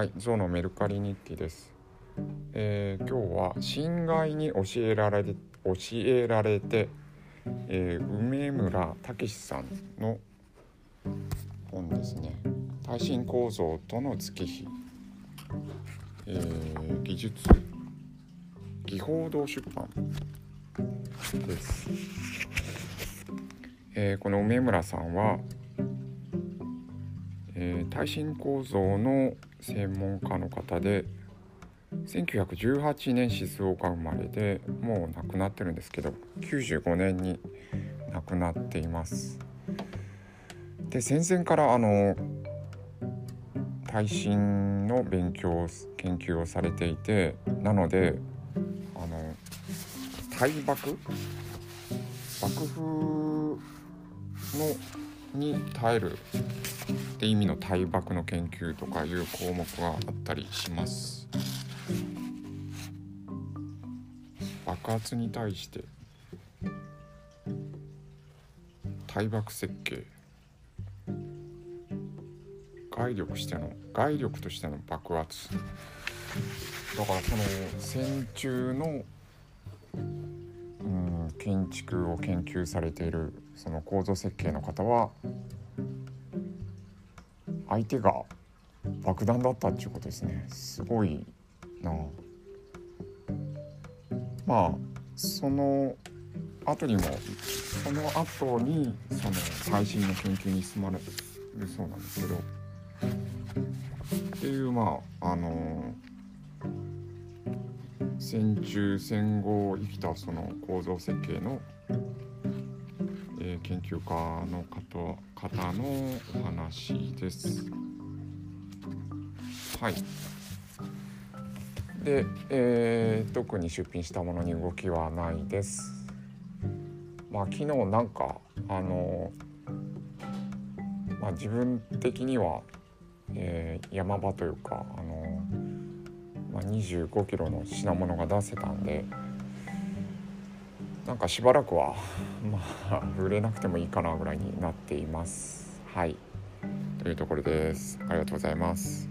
はい、ゾウのメルカリ日記です。えー今日は侵害に教えられて教えられて、えー梅村武さんの本ですね。耐震構造との月日、えー技術技法堂出版です。えーこの梅村さんは、えー耐震構造の専門家の方で1918年静岡生まれでもう亡くなってるんですけど95年に亡くなっています。で戦前からあの耐震の勉強研究をされていてなのであの耐爆爆風のに耐えるって意味の耐爆の研究とかいう項目があったりします。爆発に対して耐爆設計。外力しての外力としての爆発。だからその戦中のうん建築を研究されているその構造設計の方は相手が爆弾だったっていうことですね。すごいな。まあその後にもその後にその最新の研究に進まれるそうなんですけど。っていうまああの戦中戦後生きたその構造設計の、ー研究家の方方のお話です。はい。で、えー特に出品したものに動きはないです。まあ昨日なんかあのまあ自分的には、えー山場というかあの、まあ、25キロの品物が出せたんでなんかしばらくは まあ売れなくてもいいかなぐらいになっています。はいというところです。ありがとうございます。